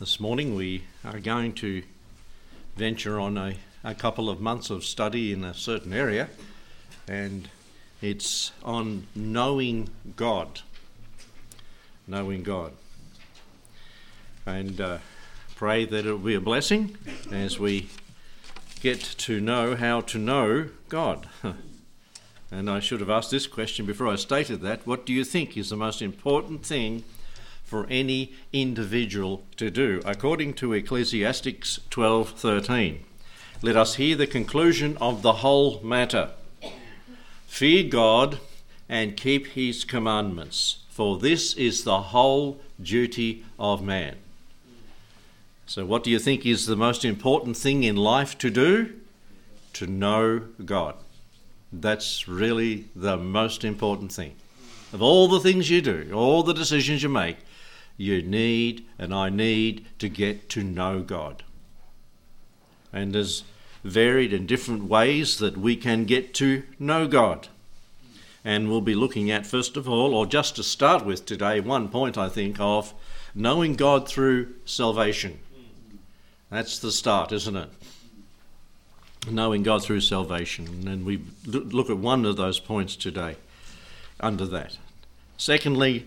This morning we are going to venture on a, a couple of months of study in a certain area, and it's on knowing God. Knowing God. And uh, pray that it will be a blessing as we get to know how to know God. and I should have asked this question before I stated that. What do you think is the most important thing? For any individual to do, according to Ecclesiastes 12:13. Let us hear the conclusion of the whole matter. Fear God and keep his commandments, for this is the whole duty of man. So, what do you think is the most important thing in life to do? To know God. That's really the most important thing. Of all the things you do, all the decisions you make, you need and I need to get to know God. And there's varied and different ways that we can get to know God. And we'll be looking at, first of all, or just to start with today, one point I think of knowing God through salvation. That's the start, isn't it? Knowing God through salvation. And we look at one of those points today under that. Secondly,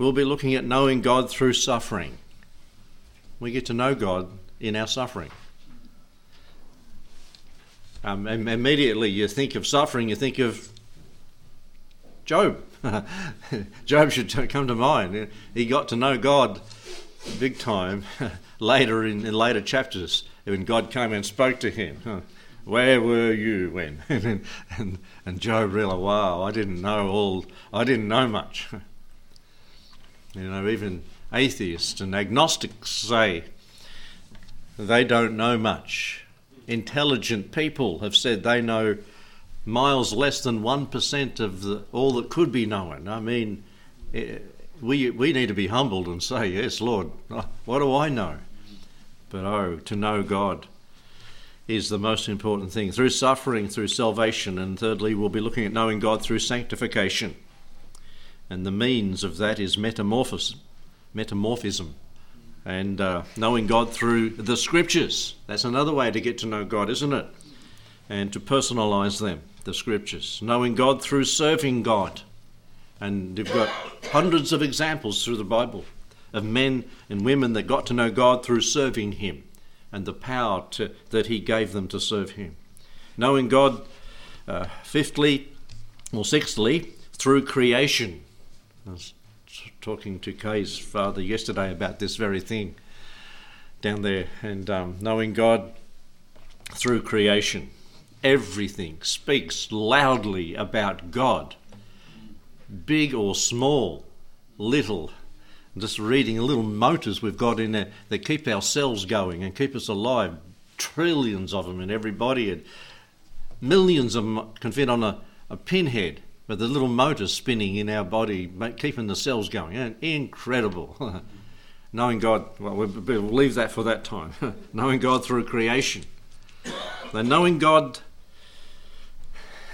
We'll be looking at knowing God through suffering. We get to know God in our suffering. Um, immediately, you think of suffering, you think of Job. Job should come to mind. He got to know God big time later in, in later chapters when God came and spoke to him. Where were you when? and, and, Job realized, wow, I didn't know all, I didn't know much. You know, even atheists and agnostics say they don't know much. Intelligent people have said they know miles less than 1% of the, all that could be known. I mean, eh, we, we need to be humbled and say, Yes, Lord, what do I know? But oh, to know God is the most important thing through suffering, through salvation, and thirdly, we'll be looking at knowing God through sanctification and the means of that is metamorphosis, metamorphism, and uh, knowing God through the scriptures. That's another way to get to know God, isn't it? And to personalize them, the scriptures. Knowing God through serving God. And you've got hundreds of examples through the Bible of men and women that got to know God through serving Him and the power to, that He gave them to serve Him. Knowing God, uh, fifthly or sixthly, through creation. I was talking to Kay's father yesterday about this very thing down there, and um, knowing God through creation. Everything speaks loudly about God, big or small, little. Just reading little motors we've got in there that keep our cells going and keep us alive. Trillions of them in every body, and millions of them can fit on a, a pinhead but the little motors spinning in our body, keeping the cells going. Incredible. knowing God, well, we'll leave that for that time. knowing God through creation. Then knowing God,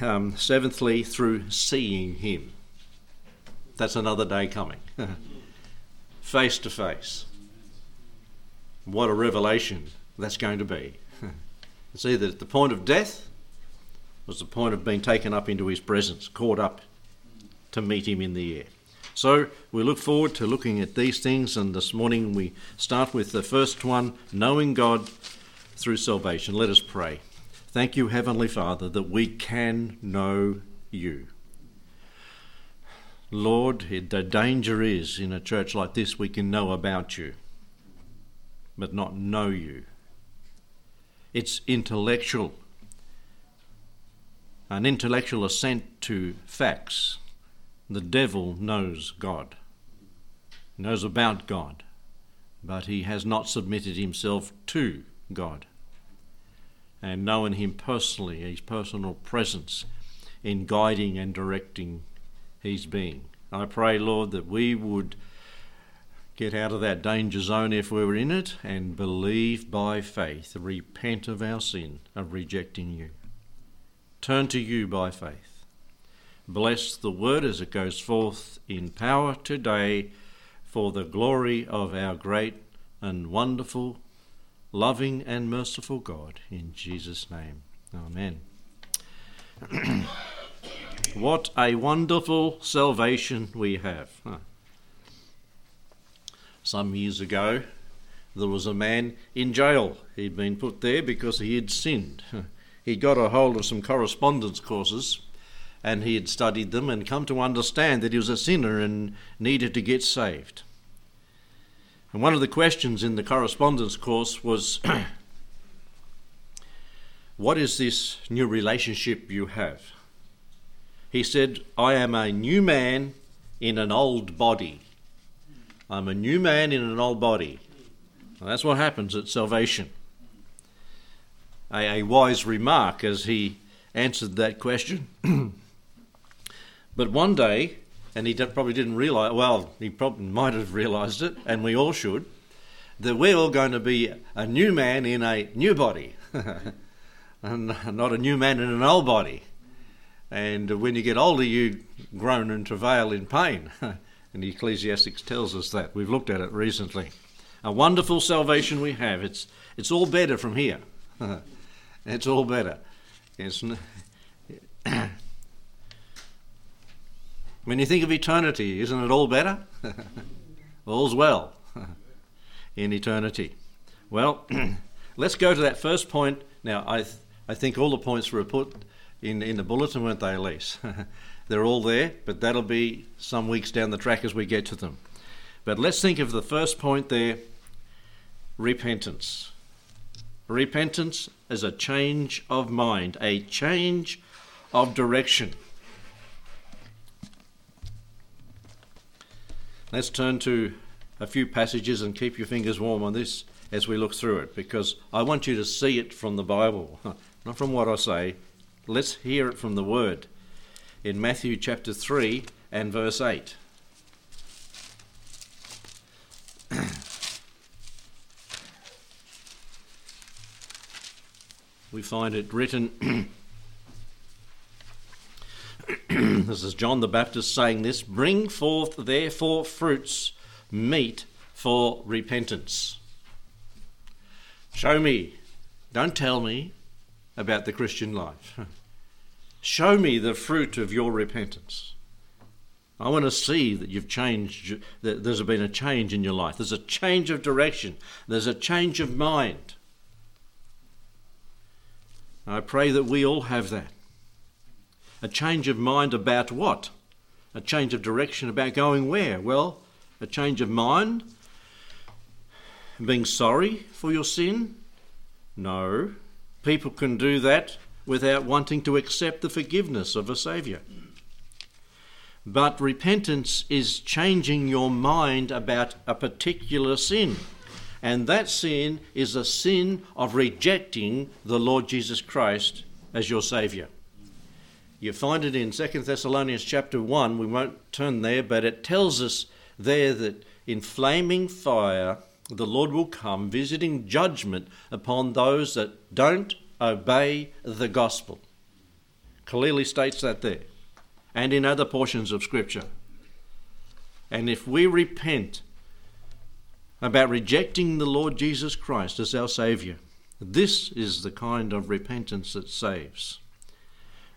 um, seventhly, through seeing Him. That's another day coming. face to face. What a revelation that's going to be. it's either at the point of death was the point of being taken up into his presence, caught up to meet him in the air. So we look forward to looking at these things, and this morning we start with the first one knowing God through salvation. Let us pray. Thank you, Heavenly Father, that we can know you. Lord, the danger is in a church like this we can know about you, but not know you. It's intellectual an intellectual assent to facts. The devil knows God, knows about God, but he has not submitted himself to God and known him personally, his personal presence in guiding and directing his being. I pray, Lord, that we would get out of that danger zone if we were in it and believe by faith, repent of our sin of rejecting you turn to you by faith. Bless the word as it goes forth in power today for the glory of our great and wonderful, loving, and merciful God. In Jesus' name. Amen. what a wonderful salvation we have. Huh. Some years ago, there was a man in jail. He'd been put there because he had sinned. He got a hold of some correspondence courses and he had studied them and come to understand that he was a sinner and needed to get saved. And one of the questions in the correspondence course was What is this new relationship you have? He said, I am a new man in an old body. I'm a new man in an old body. And that's what happens at salvation. A, a wise remark as he answered that question. but one day, and he probably didn't realize, well, he probably might have realized it, and we all should, that we're all going to be a new man in a new body, and not a new man in an old body. And when you get older, you groan and travail in pain. and Ecclesiastics tells us that. We've looked at it recently. A wonderful salvation we have. It's, it's all better from here. it's all better. It's, when you think of eternity, isn't it all better? All's well in eternity. Well, let's go to that first point. Now, I, th- I think all the points were put in, in the bulletin, weren't they, Elise? They're all there, but that'll be some weeks down the track as we get to them. But let's think of the first point there repentance. Repentance is a change of mind, a change of direction. Let's turn to a few passages and keep your fingers warm on this as we look through it because I want you to see it from the Bible, not from what I say. Let's hear it from the Word in Matthew chapter 3 and verse 8. Find it written. this is John the Baptist saying this Bring forth therefore fruits meet for repentance. Show me, don't tell me about the Christian life. Show me the fruit of your repentance. I want to see that you've changed, that there's been a change in your life. There's a change of direction, there's a change of mind. I pray that we all have that. A change of mind about what? A change of direction about going where? Well, a change of mind? Being sorry for your sin? No. People can do that without wanting to accept the forgiveness of a Saviour. But repentance is changing your mind about a particular sin. And that sin is a sin of rejecting the Lord Jesus Christ as your Saviour. You find it in 2 Thessalonians chapter 1. We won't turn there, but it tells us there that in flaming fire the Lord will come, visiting judgment upon those that don't obey the gospel. Clearly states that there, and in other portions of Scripture. And if we repent about rejecting the Lord Jesus Christ as our Saviour, this is the kind of repentance that saves.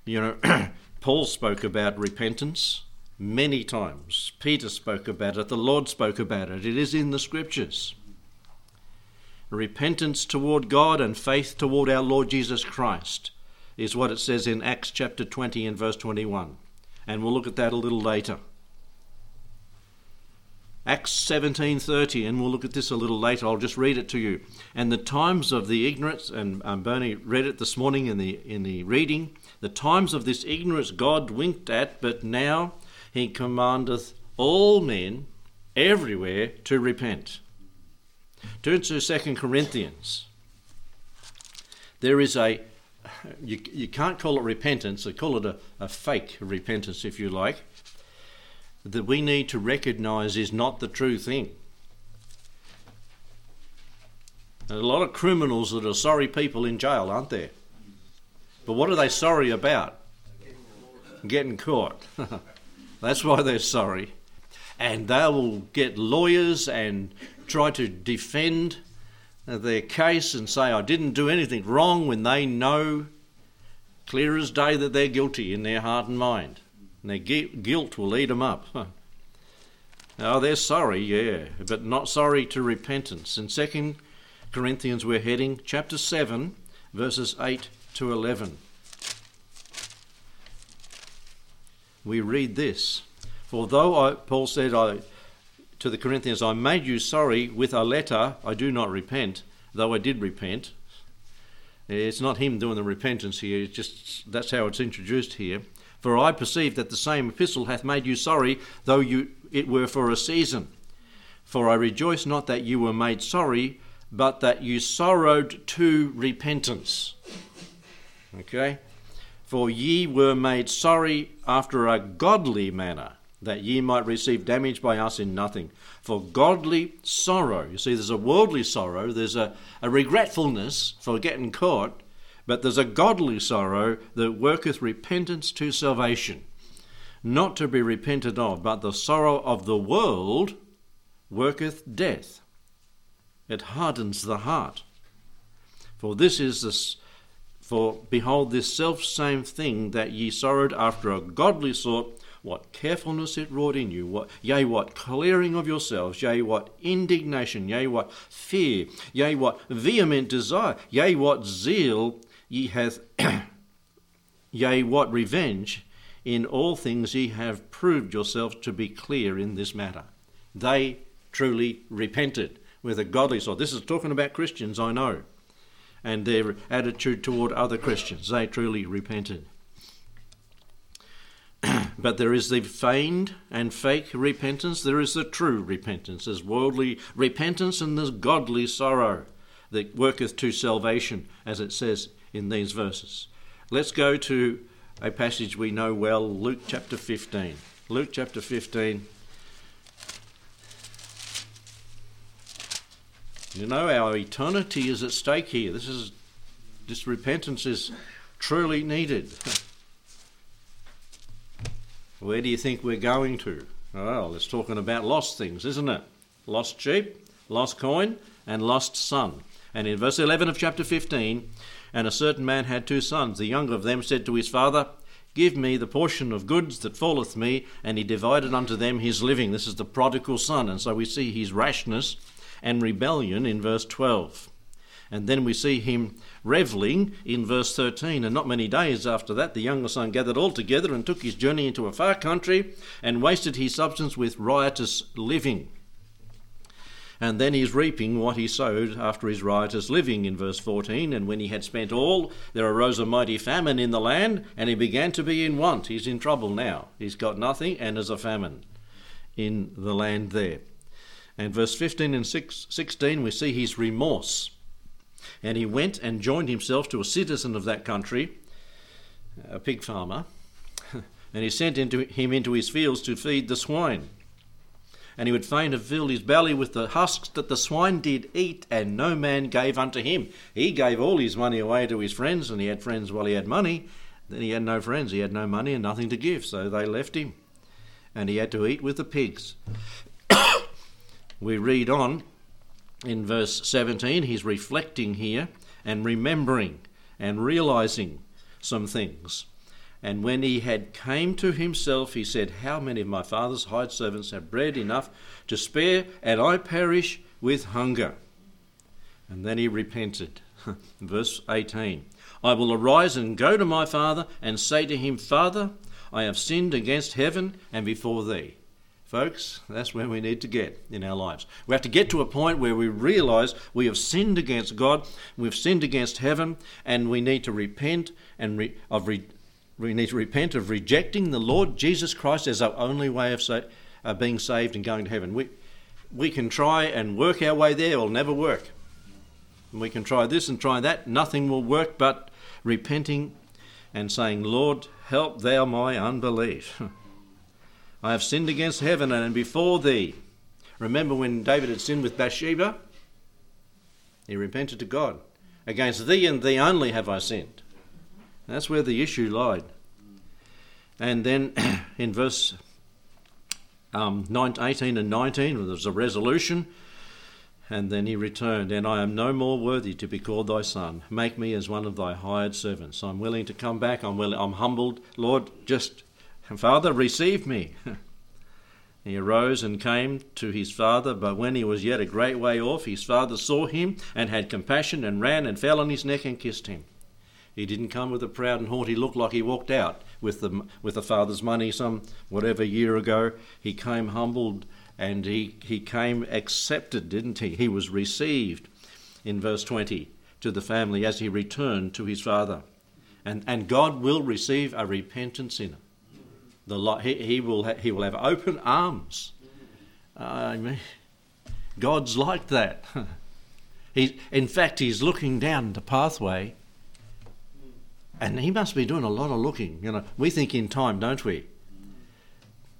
You know, Paul spoke about repentance many times. Peter spoke about it. The Lord spoke about it. It is in the Scriptures repentance toward God and faith toward our Lord Jesus Christ is what it says in Acts chapter 20 and verse 21. And we'll look at that a little later. Acts 17:30 and we'll look at this a little later. I'll just read it to you. And the times of the ignorance and um, Bernie read it this morning in the in the reading. The times of this ignorance God winked at, but now he commandeth all men everywhere to repent. Turn to Second Corinthians. There is a, you, you can't call it repentance, I call it a, a fake repentance, if you like, that we need to recognize is not the true thing. There's a lot of criminals that are sorry people in jail, aren't there? But what are they sorry about? Getting caught. That's why they're sorry. and they will get lawyers and try to defend their case and say, I didn't do anything wrong when they know clear as day that they're guilty in their heart and mind. And their guilt will eat them up. oh, they're sorry, yeah, but not sorry to repentance. In 2 Corinthians, we're heading chapter 7, verses 8 to 11. We read this For though I, Paul said, I to the Corinthians, I made you sorry with a letter, I do not repent, though I did repent. It's not him doing the repentance here, it's just that's how it's introduced here. For I perceive that the same epistle hath made you sorry, though you it were for a season. For I rejoice not that you were made sorry, but that you sorrowed to repentance. Okay? For ye were made sorry after a godly manner that ye might receive damage by us in nothing. For godly sorrow, you see, there's a worldly sorrow, there's a, a regretfulness for getting caught, but there's a godly sorrow that worketh repentance to salvation, not to be repented of, but the sorrow of the world worketh death. It hardens the heart. For this is the for behold this self same thing that ye sorrowed after a godly sort what carefulness it wrought in you, what, yea, what clearing of yourselves, yea, what indignation, yea, what fear, yea, what vehement desire, yea, what zeal ye hath, yea, what revenge. In all things ye have proved yourselves to be clear in this matter. They truly repented with a godly sort. This is talking about Christians, I know, and their attitude toward other Christians. They truly repented. but there is the feigned and fake repentance, there is the true repentance. There's worldly repentance and there's godly sorrow that worketh to salvation, as it says in these verses. Let's go to a passage we know well, Luke chapter 15. Luke chapter 15. You know, our eternity is at stake here. This is this repentance is truly needed. Where do you think we're going to? Well, it's talking about lost things, isn't it? Lost sheep, lost coin, and lost son. And in verse 11 of chapter 15, and a certain man had two sons. The younger of them said to his father, Give me the portion of goods that falleth me. And he divided unto them his living. This is the prodigal son. And so we see his rashness and rebellion in verse 12. And then we see him revelling in verse 13. And not many days after that, the younger son gathered all together and took his journey into a far country and wasted his substance with riotous living. And then he's reaping what he sowed after his riotous living in verse 14. And when he had spent all, there arose a mighty famine in the land, and he began to be in want. He's in trouble now. He's got nothing, and there's a famine in the land there. And verse 15 and 16, we see his remorse. And he went and joined himself to a citizen of that country, a pig farmer, and he sent into him into his fields to feed the swine. And he would fain have filled his belly with the husks that the swine did eat, and no man gave unto him. He gave all his money away to his friends, and he had friends while he had money. Then he had no friends, he had no money and nothing to give, so they left him. And he had to eat with the pigs. we read on in verse 17, he's reflecting here and remembering and realizing some things. And when he had came to himself, he said, How many of my father's hired servants have bread enough to spare, and I perish with hunger? And then he repented. Verse 18 I will arise and go to my father and say to him, Father, I have sinned against heaven and before thee. Folks, that's where we need to get in our lives. We have to get to a point where we realize we have sinned against God, we've sinned against heaven, and we need to repent and re- of re- we need to repent of rejecting the Lord Jesus Christ as our only way of sa- uh, being saved and going to heaven. We we can try and work our way there; it'll never work. And we can try this and try that; nothing will work. But repenting and saying, "Lord, help Thou my unbelief." I have sinned against heaven and before thee. Remember when David had sinned with Bathsheba? He repented to God. Against thee and thee only have I sinned. That's where the issue lied. And then in verse um, 18 and 19, there's a resolution. And then he returned, and I am no more worthy to be called thy son. Make me as one of thy hired servants. I'm willing to come back. I'm willing, I'm humbled. Lord, just Father, receive me. he arose and came to his father, but when he was yet a great way off, his father saw him and had compassion and ran and fell on his neck and kissed him. He didn't come with a proud and haughty look like he walked out with the, with the father's money some whatever year ago. He came humbled and he, he came accepted, didn't he? He was received in verse 20 to the family as he returned to his father. And, and God will receive a repentant sinner. The, he, he, will ha, he will have open arms. I mean, God's like that. he, in fact, he's looking down the pathway and he must be doing a lot of looking. You know, we think in time, don't we?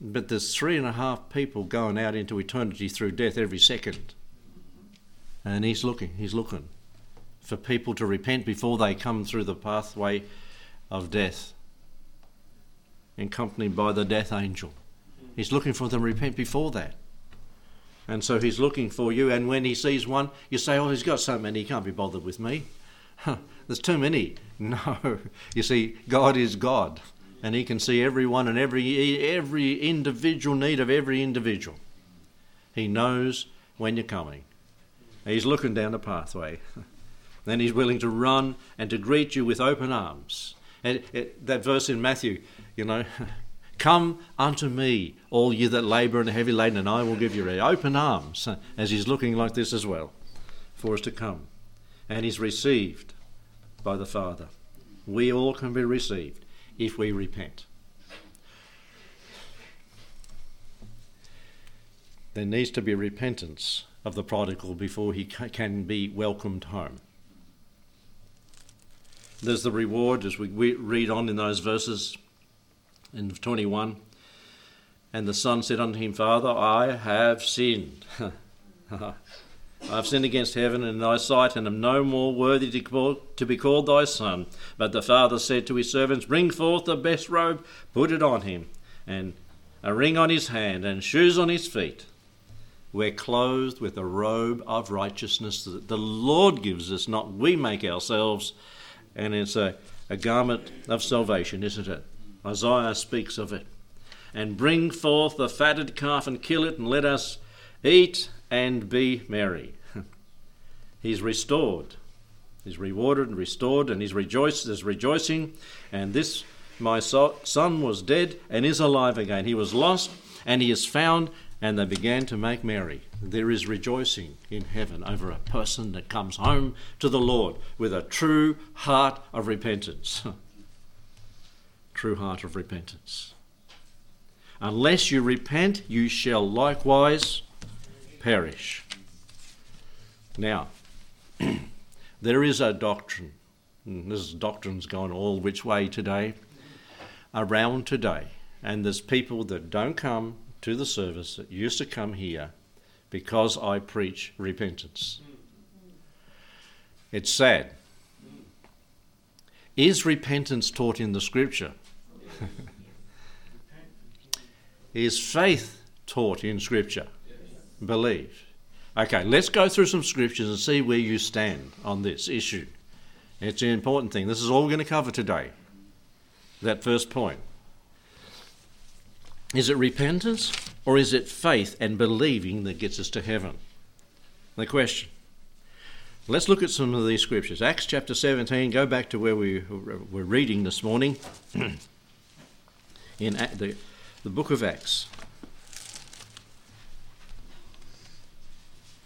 But there's three and a half people going out into eternity through death every second. And he's looking, he's looking for people to repent before they come through the pathway of death, accompanied by the death angel. He's looking for them to repent before that. And so he's looking for you, and when he sees one, you say, Oh, he's got so many, he can't be bothered with me. There's too many. No. You see, God is God, and He can see everyone and every, every individual need of every individual. He knows when you're coming. He's looking down the pathway. then He's willing to run and to greet you with open arms. And it, that verse in Matthew, you know, Come unto me, all you that labour and are heavy laden, and I will give you open arms, as he's looking like this as well, for us to come. And is received by the Father. We all can be received if we repent. There needs to be repentance of the prodigal before he can be welcomed home. There's the reward as we read on in those verses in 21. And the son said unto him, Father, I have sinned. I have sinned against heaven and in thy sight, and am no more worthy to, be called thy son. But the father said to his servants, Bring forth the best robe, put it on him, and a ring on his hand, and shoes on his feet. We're clothed with a robe of righteousness that the Lord gives us, not we make ourselves. And it's a, a garment of salvation, isn't it? Isaiah speaks of it. And bring forth the fatted calf and kill it, and let us eat and be merry. he's restored. He's rewarded and restored, and he's rejoiced, is rejoicing. And this my son was dead and is alive again. He was lost and he is found, and they began to make merry. There is rejoicing in heaven over a person that comes home to the Lord with a true heart of repentance. true heart of repentance. Unless you repent, you shall likewise perish. Now, there is a doctrine, and this doctrine's gone all which way today, around today, and there's people that don't come to the service that used to come here because I preach repentance. It's sad. Is repentance taught in the scripture? is faith taught in scripture? Believe. Okay, let's go through some scriptures and see where you stand on this issue. It's an important thing. This is all we're going to cover today. That first point. Is it repentance or is it faith and believing that gets us to heaven? The question. Let's look at some of these scriptures. Acts chapter 17, go back to where we were reading this morning in the, the book of Acts.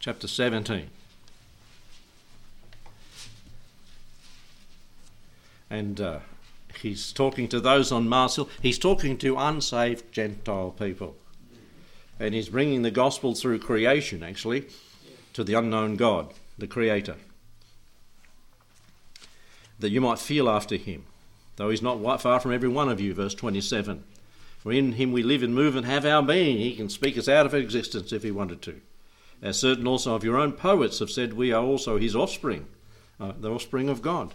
Chapter 17. And uh, he's talking to those on Mars Hill. He's talking to unsaved Gentile people. And he's bringing the gospel through creation, actually, to the unknown God, the Creator. That you might feel after him, though he's not far from every one of you, verse 27. For in him we live and move and have our being. He can speak us out of existence if he wanted to. As certain also of your own poets have said, we are also his offspring, uh, the offspring of God,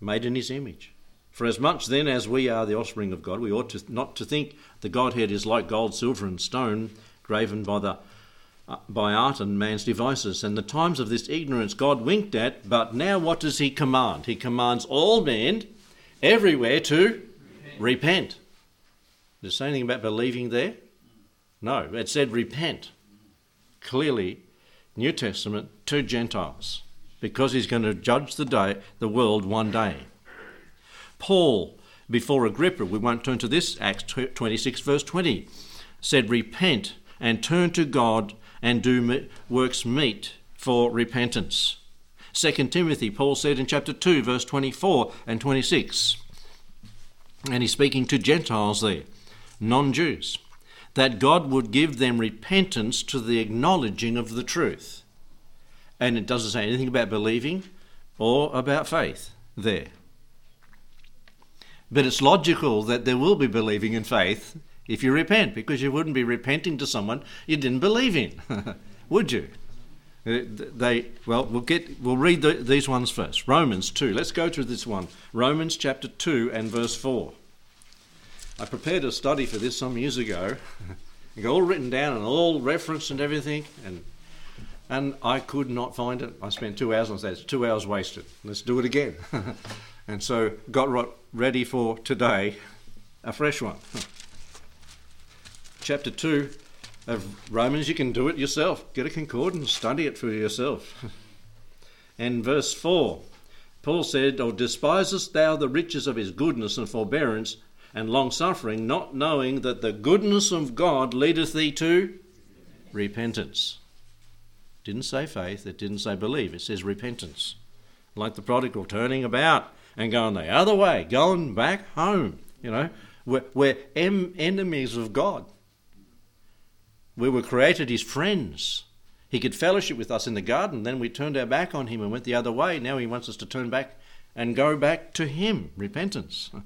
made in his image. For as much then as we are the offspring of God, we ought to, not to think the Godhead is like gold, silver, and stone, graven by the uh, by art and man's devices. And the times of this ignorance God winked at, but now what does He command? He commands all men everywhere to repent. repent. Does it say anything about believing there? No, it said repent. Clearly, New Testament to Gentiles, because He's going to judge the day, the world one day. Paul, before Agrippa, we won't turn to this, Acts 26, verse 20, said, Repent and turn to God and do works meet for repentance. 2 Timothy, Paul said in chapter 2, verse 24 and 26, and he's speaking to Gentiles there, non Jews, that God would give them repentance to the acknowledging of the truth. And it doesn't say anything about believing or about faith there. But it's logical that there will be believing and faith if you repent, because you wouldn't be repenting to someone you didn't believe in, would you? Uh, they well, we'll get we'll read the, these ones first. Romans two. Let's go to this one. Romans chapter two and verse four. I prepared a study for this some years ago. got all written down and all referenced and everything, and and I could not find it. I spent two hours on that. It's two hours wasted. Let's do it again. and so got ready for today, a fresh one chapter 2 of Romans, you can do it yourself. Get a concordance, study it for yourself. and verse 4, Paul said, Or despisest thou the riches of his goodness and forbearance and long suffering, not knowing that the goodness of God leadeth thee to repentance? Didn't say faith, it didn't say believe, it says repentance. Like the prodigal turning about and going the other way, going back home. You know, we're, we're em- enemies of God. We were created his friends. He could fellowship with us in the garden. Then we turned our back on him and went the other way. Now he wants us to turn back and go back to him. Repentance.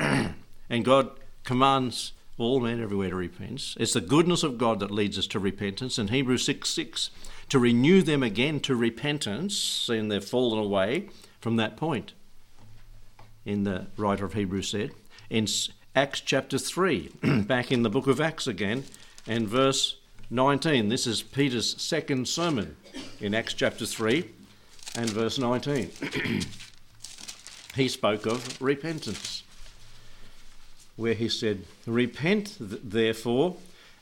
and God commands all men everywhere to repent. It's the goodness of God that leads us to repentance. In Hebrews 6 6, to renew them again to repentance, seeing they've fallen away from that point. In the writer of Hebrews said. In Acts chapter 3, back in the book of Acts again, and verse 19. This is Peter's second sermon in Acts chapter 3 and verse 19. he spoke of repentance, where he said, Repent therefore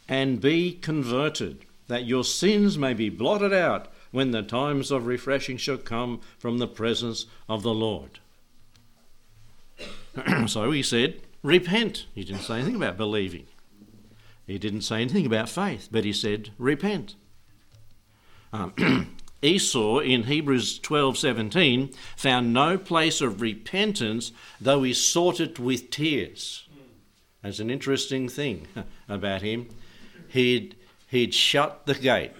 and be converted, that your sins may be blotted out when the times of refreshing shall come from the presence of the Lord. so he said, Repent. He didn't say anything about believing. He didn't say anything about faith, but he said, repent. Um, Esau in Hebrews 12:17 found no place of repentance though he sought it with tears. That's an interesting thing about him. He'd, he'd shut the gate.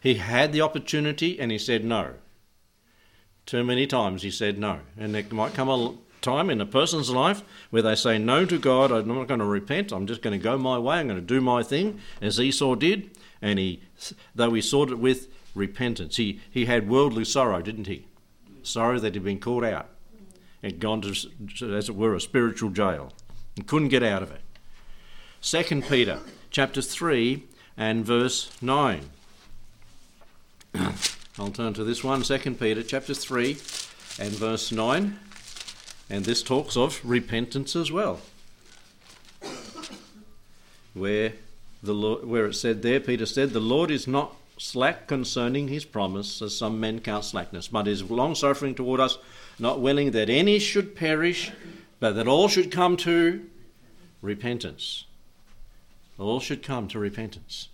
He had the opportunity and he said no. Too many times he said no. And there might come a time in a person's life where they say no to God, I'm not going to repent, I'm just going to go my way, I'm going to do my thing, as Esau did, and he, though he sought it with repentance, he, he had worldly sorrow, didn't he? Sorrow that he'd been caught out and gone to, as it were, a spiritual jail and couldn't get out of it. Second Peter chapter 3 and verse 9. I'll turn to this one, Second Peter chapter 3 and verse 9. And this talks of repentance as well. Where, the Lord, where it said there, Peter said, The Lord is not slack concerning his promise, as some men count slackness, but is long suffering toward us, not willing that any should perish, but that all should come to repentance. All should come to repentance.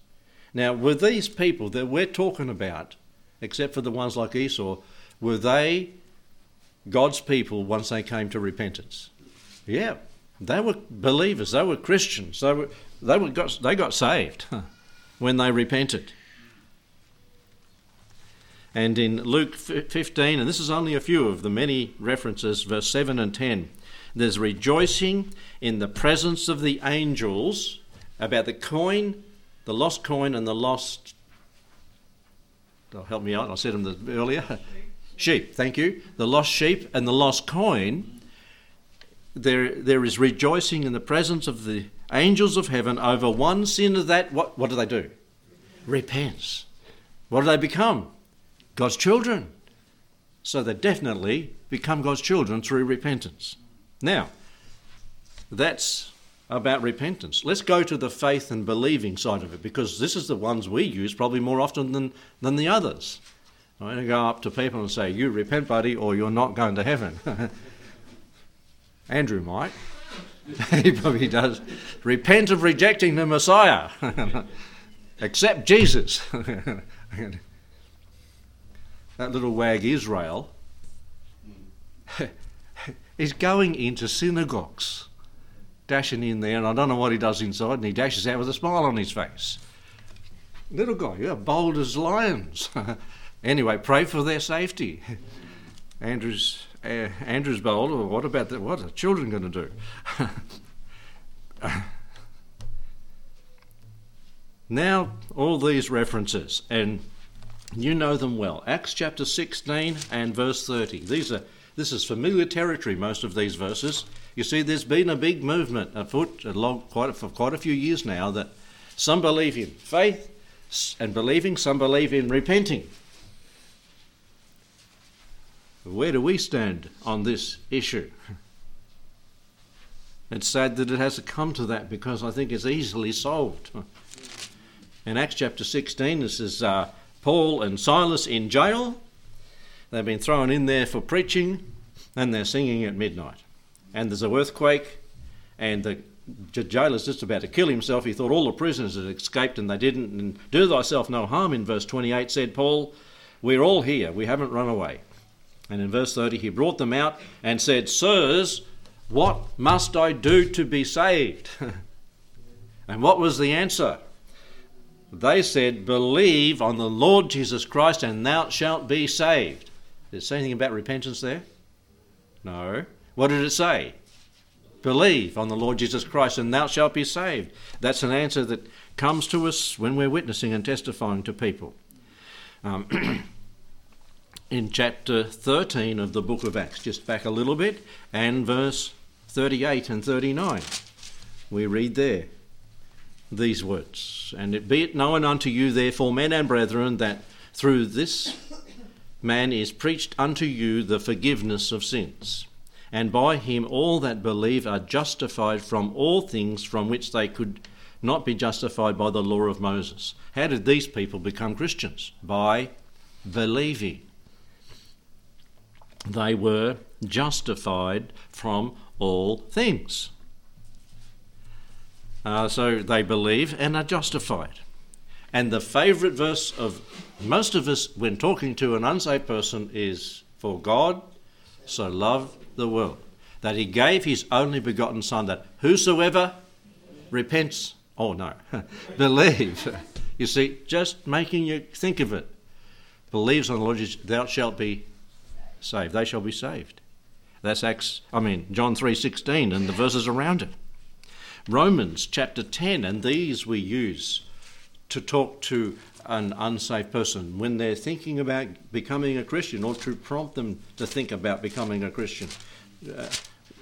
Now, were these people that we're talking about, except for the ones like Esau, were they God's people once they came to repentance. Yeah, they were believers. They were Christians. They were they were got they got saved when they repented. And in Luke 15, and this is only a few of the many references, verse 7 and 10, there's rejoicing in the presence of the angels about the coin, the lost coin, and the lost. Oh, help me out. I said them earlier. sheep, thank you, the lost sheep and the lost coin, there, there is rejoicing in the presence of the angels of heaven over one sinner that, what, what do they do? Repents. What do they become? God's children. So they definitely become God's children through repentance. Now, that's about repentance. Let's go to the faith and believing side of it because this is the ones we use probably more often than, than the others. I'm going to go up to people and say, You repent, buddy, or you're not going to heaven. Andrew might. he probably does. Repent of rejecting the Messiah. Accept Jesus. that little wag Israel is going into synagogues, dashing in there, and I don't know what he does inside, and he dashes out with a smile on his face. Little guy, you're bold as lions. anyway, pray for their safety. Andrew's uh, Andrew's bold. What about that? What are children going to do? now, all these references, and you know them well. Acts chapter 16 and verse 30. These are this is familiar territory, most of these verses. You see, there's been a big movement afoot for quite a few years now that some believe in faith and believing, some believe in repenting. Where do we stand on this issue? It's sad that it has to come to that because I think it's easily solved. In Acts chapter 16, this is uh, Paul and Silas in jail. They've been thrown in there for preaching and they're singing at midnight. And there's an earthquake, and the jailer's just about to kill himself. He thought all the prisoners had escaped and they didn't. And do thyself no harm, in verse 28 said Paul, We're all here, we haven't run away. And in verse 30, he brought them out and said, Sirs, what must I do to be saved? and what was the answer? They said, Believe on the Lord Jesus Christ and thou shalt be saved. It say anything about repentance there? No. What did it say? Believe on the Lord Jesus Christ and thou shalt be saved. That's an answer that comes to us when we're witnessing and testifying to people. Um, in chapter 13 of the book of Acts, just back a little bit, and verse 38 and 39, we read there these words And it be it known unto you, therefore, men and brethren, that through this man is preached unto you the forgiveness of sins. And by him all that believe are justified from all things from which they could not be justified by the law of Moses. How did these people become Christians? By believing. They were justified from all things. Uh, so they believe and are justified. And the favourite verse of most of us when talking to an unsaved person is For God so loved the world that he gave his only begotten Son, that whosoever repents, oh no, believe. You see, just making you think of it. Believes on the Lord Jesus, thou shalt be saved. They shall be saved. That's Acts, I mean, John 3.16 and the verses around it. Romans chapter 10, and these we use to talk to an unsafe person when they're thinking about becoming a Christian or to prompt them to think about becoming a Christian. Uh,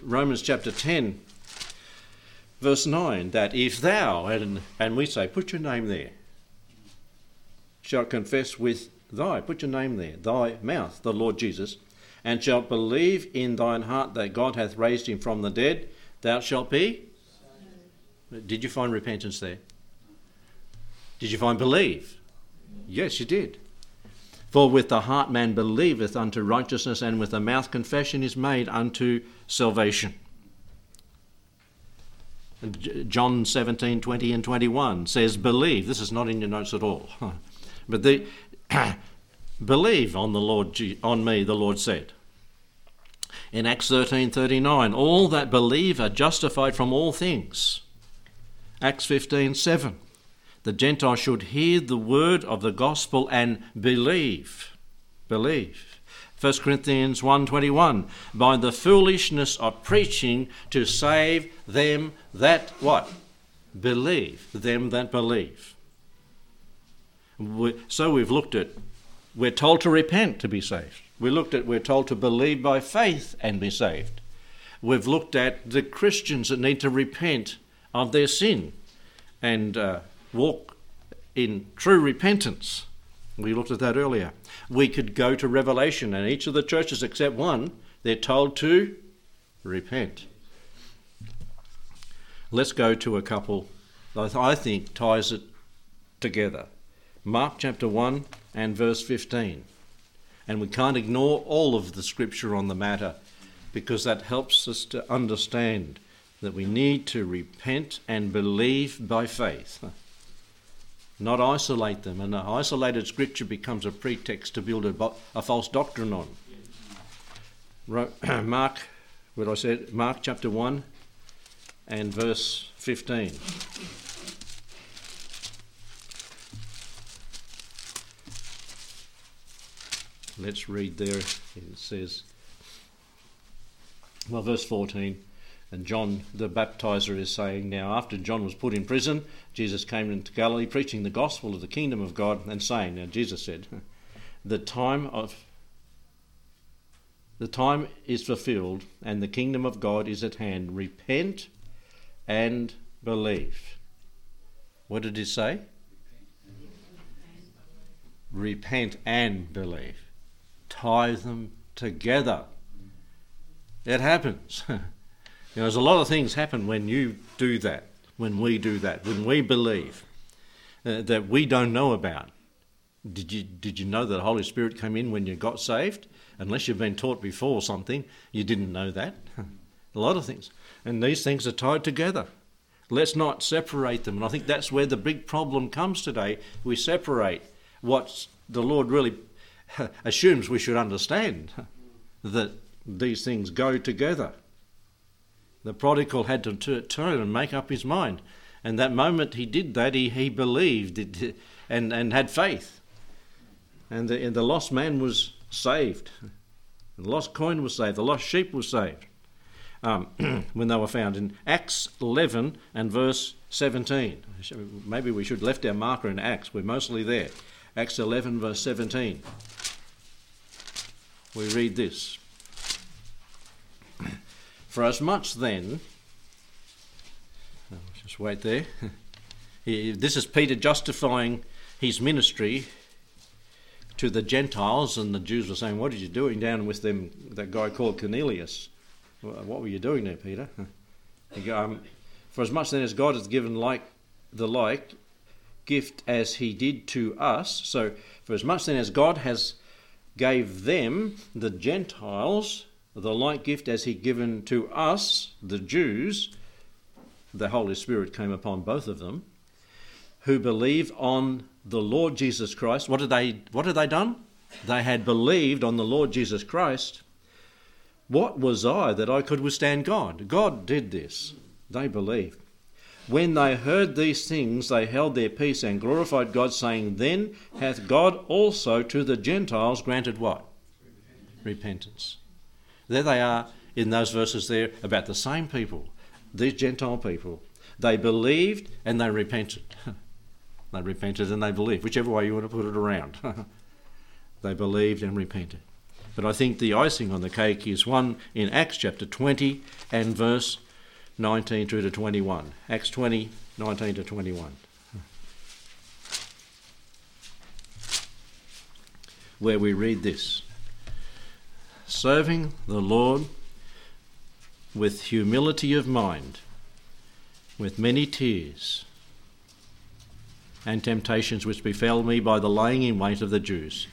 Romans chapter 10, verse 9, that if thou, and, and we say, put your name there, shalt confess with thy, put your name there, thy mouth, the Lord Jesus, and shalt believe in thine heart that God hath raised him from the dead, thou shalt be. Did you find repentance there? Did you find believe? Yes, you did. For with the heart man believeth unto righteousness, and with the mouth confession is made unto salvation. John 17, 20 and 21 says, Believe. This is not in your notes at all. but the believe on the Lord on me, the Lord said. In Acts 13, 39, all that believe are justified from all things. Acts 15, 7 the Gentiles should hear the word of the gospel and believe. Believe. 1 Corinthians 1:21 by the foolishness of preaching to save them that what believe them that believe so we've looked at we're told to repent to be saved We looked at we're told to believe by faith and be saved. We've looked at the Christians that need to repent of their sin and uh, walk in true repentance. We looked at that earlier. We could go to Revelation, and each of the churches except one, they're told to repent. Let's go to a couple that I think ties it together. Mark chapter 1 and verse 15. And we can't ignore all of the scripture on the matter because that helps us to understand that we need to repent and believe by faith, not isolate them. And an isolated scripture becomes a pretext to build a, a false doctrine on. Mark, what I said, Mark chapter 1 and verse 15. Let's read there. It says, well, verse 14. And John the baptizer is saying, Now, after John was put in prison, Jesus came into Galilee preaching the gospel of the kingdom of God and saying, Now, Jesus said, The time of the time is fulfilled and the kingdom of God is at hand. Repent and believe. What did he say? Repent and believe. Tie them together. It happens. you know, there's a lot of things happen when you do that, when we do that, when we believe uh, that we don't know about. Did you, did you know that the Holy Spirit came in when you got saved? Unless you've been taught before something, you didn't know that. a lot of things. And these things are tied together. Let's not separate them. And I think that's where the big problem comes today. We separate what the Lord really assumes we should understand that these things go together. The prodigal had to turn and make up his mind. And that moment he did that, he, he believed it, and, and had faith. And the, and the lost man was saved. The lost coin was saved. The lost sheep was saved um, when they were found. In Acts 11 and verse 17. Maybe we should left our marker in Acts. We're mostly there. Acts 11, verse 17. We read this. For as much then, oh, just wait there. this is Peter justifying his ministry to the Gentiles, and the Jews were saying, "What are you doing down with them? That guy called Cornelius? What were you doing there, Peter?" Um, For as much then as God has given like the like gift as He did to us, so for as much then as God has gave them the Gentiles the like gift as He given to us the Jews, the Holy Spirit came upon both of them, who believe on the Lord Jesus Christ. What had they what had they done? They had believed on the Lord Jesus Christ. What was I that I could withstand God? God did this. They believed. When they heard these things, they held their peace and glorified God, saying, Then hath God also to the Gentiles granted what? Repentance. There they are in those verses there about the same people, these Gentile people. They believed and they repented. They repented and they believed, whichever way you want to put it around. they believed and repented. But I think the icing on the cake is one in Acts chapter 20 and verse 19 through to 21. Acts 20, 19 to 21. Where we read this Serving the Lord with humility of mind, with many tears and temptations which befell me by the laying in wait of the Jews.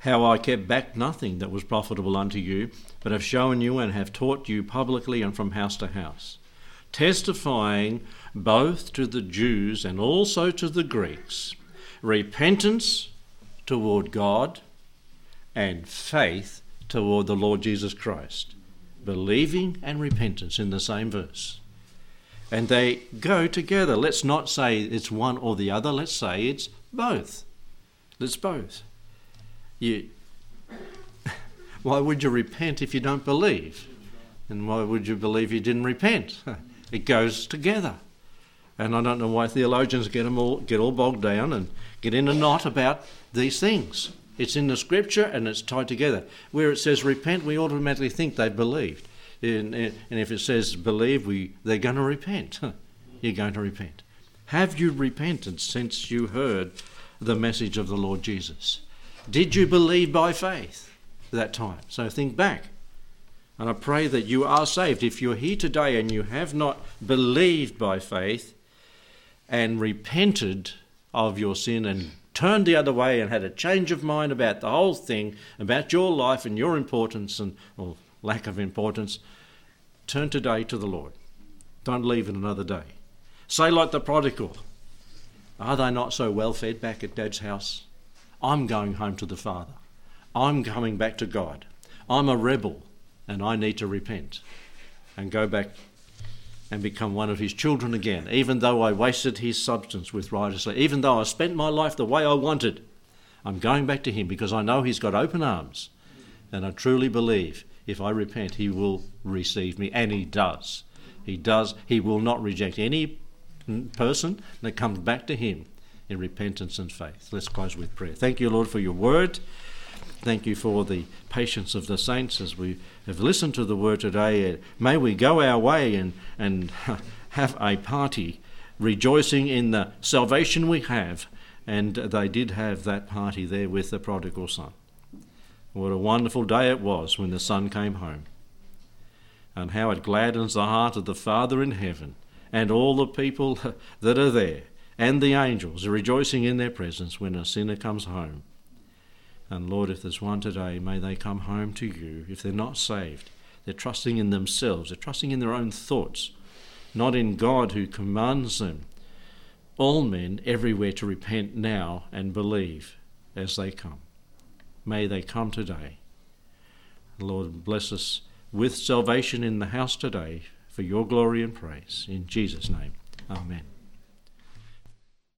How I kept back nothing that was profitable unto you, but have shown you and have taught you publicly and from house to house, testifying both to the Jews and also to the Greeks repentance toward God and faith toward the Lord Jesus Christ. Believing and repentance in the same verse and they go together. Let's not say it's one or the other, let's say it's both. It's both. You, why would you repent if you don't believe? And why would you believe you didn't repent? It goes together. And I don't know why theologians get all get all bogged down and get in a knot about these things. It's in the scripture and it's tied together. Where it says repent, we automatically think they've believed. And, and if it says believe, we, they're going to repent. You're going to repent. Have you repented since you heard the message of the Lord Jesus? Did you believe by faith that time? So think back. And I pray that you are saved. If you're here today and you have not believed by faith and repented of your sin and turned the other way and had a change of mind about the whole thing, about your life and your importance and or lack of importance, turn today to the Lord. Don't leave it another day. Say like the prodigal, are they not so well fed back at Dad's house? I'm going home to the Father. I'm coming back to God. I'm a rebel and I need to repent and go back and become one of his children again, even though I wasted his substance with righteousness, even though I spent my life the way I wanted. I'm going back to him because I know he's got open arms, and I truly believe if I repent, he will receive me, and he does. He does. He will not reject any person that comes back to him in repentance and faith. Let's close with prayer. Thank you, Lord, for your word. Thank you for the patience of the saints as we have listened to the word today. May we go our way and, and have a party rejoicing in the salvation we have. And they did have that party there with the prodigal son. What a wonderful day it was when the son came home. And how it gladdens the heart of the Father in heaven and all the people that are there and the angels are rejoicing in their presence when a sinner comes home. And Lord, if there's one today, may they come home to you. If they're not saved, they're trusting in themselves, they're trusting in their own thoughts, not in God who commands them, all men everywhere to repent now and believe as they come. May they come today. Lord, bless us with salvation in the house today for your glory and praise. In Jesus' name, amen.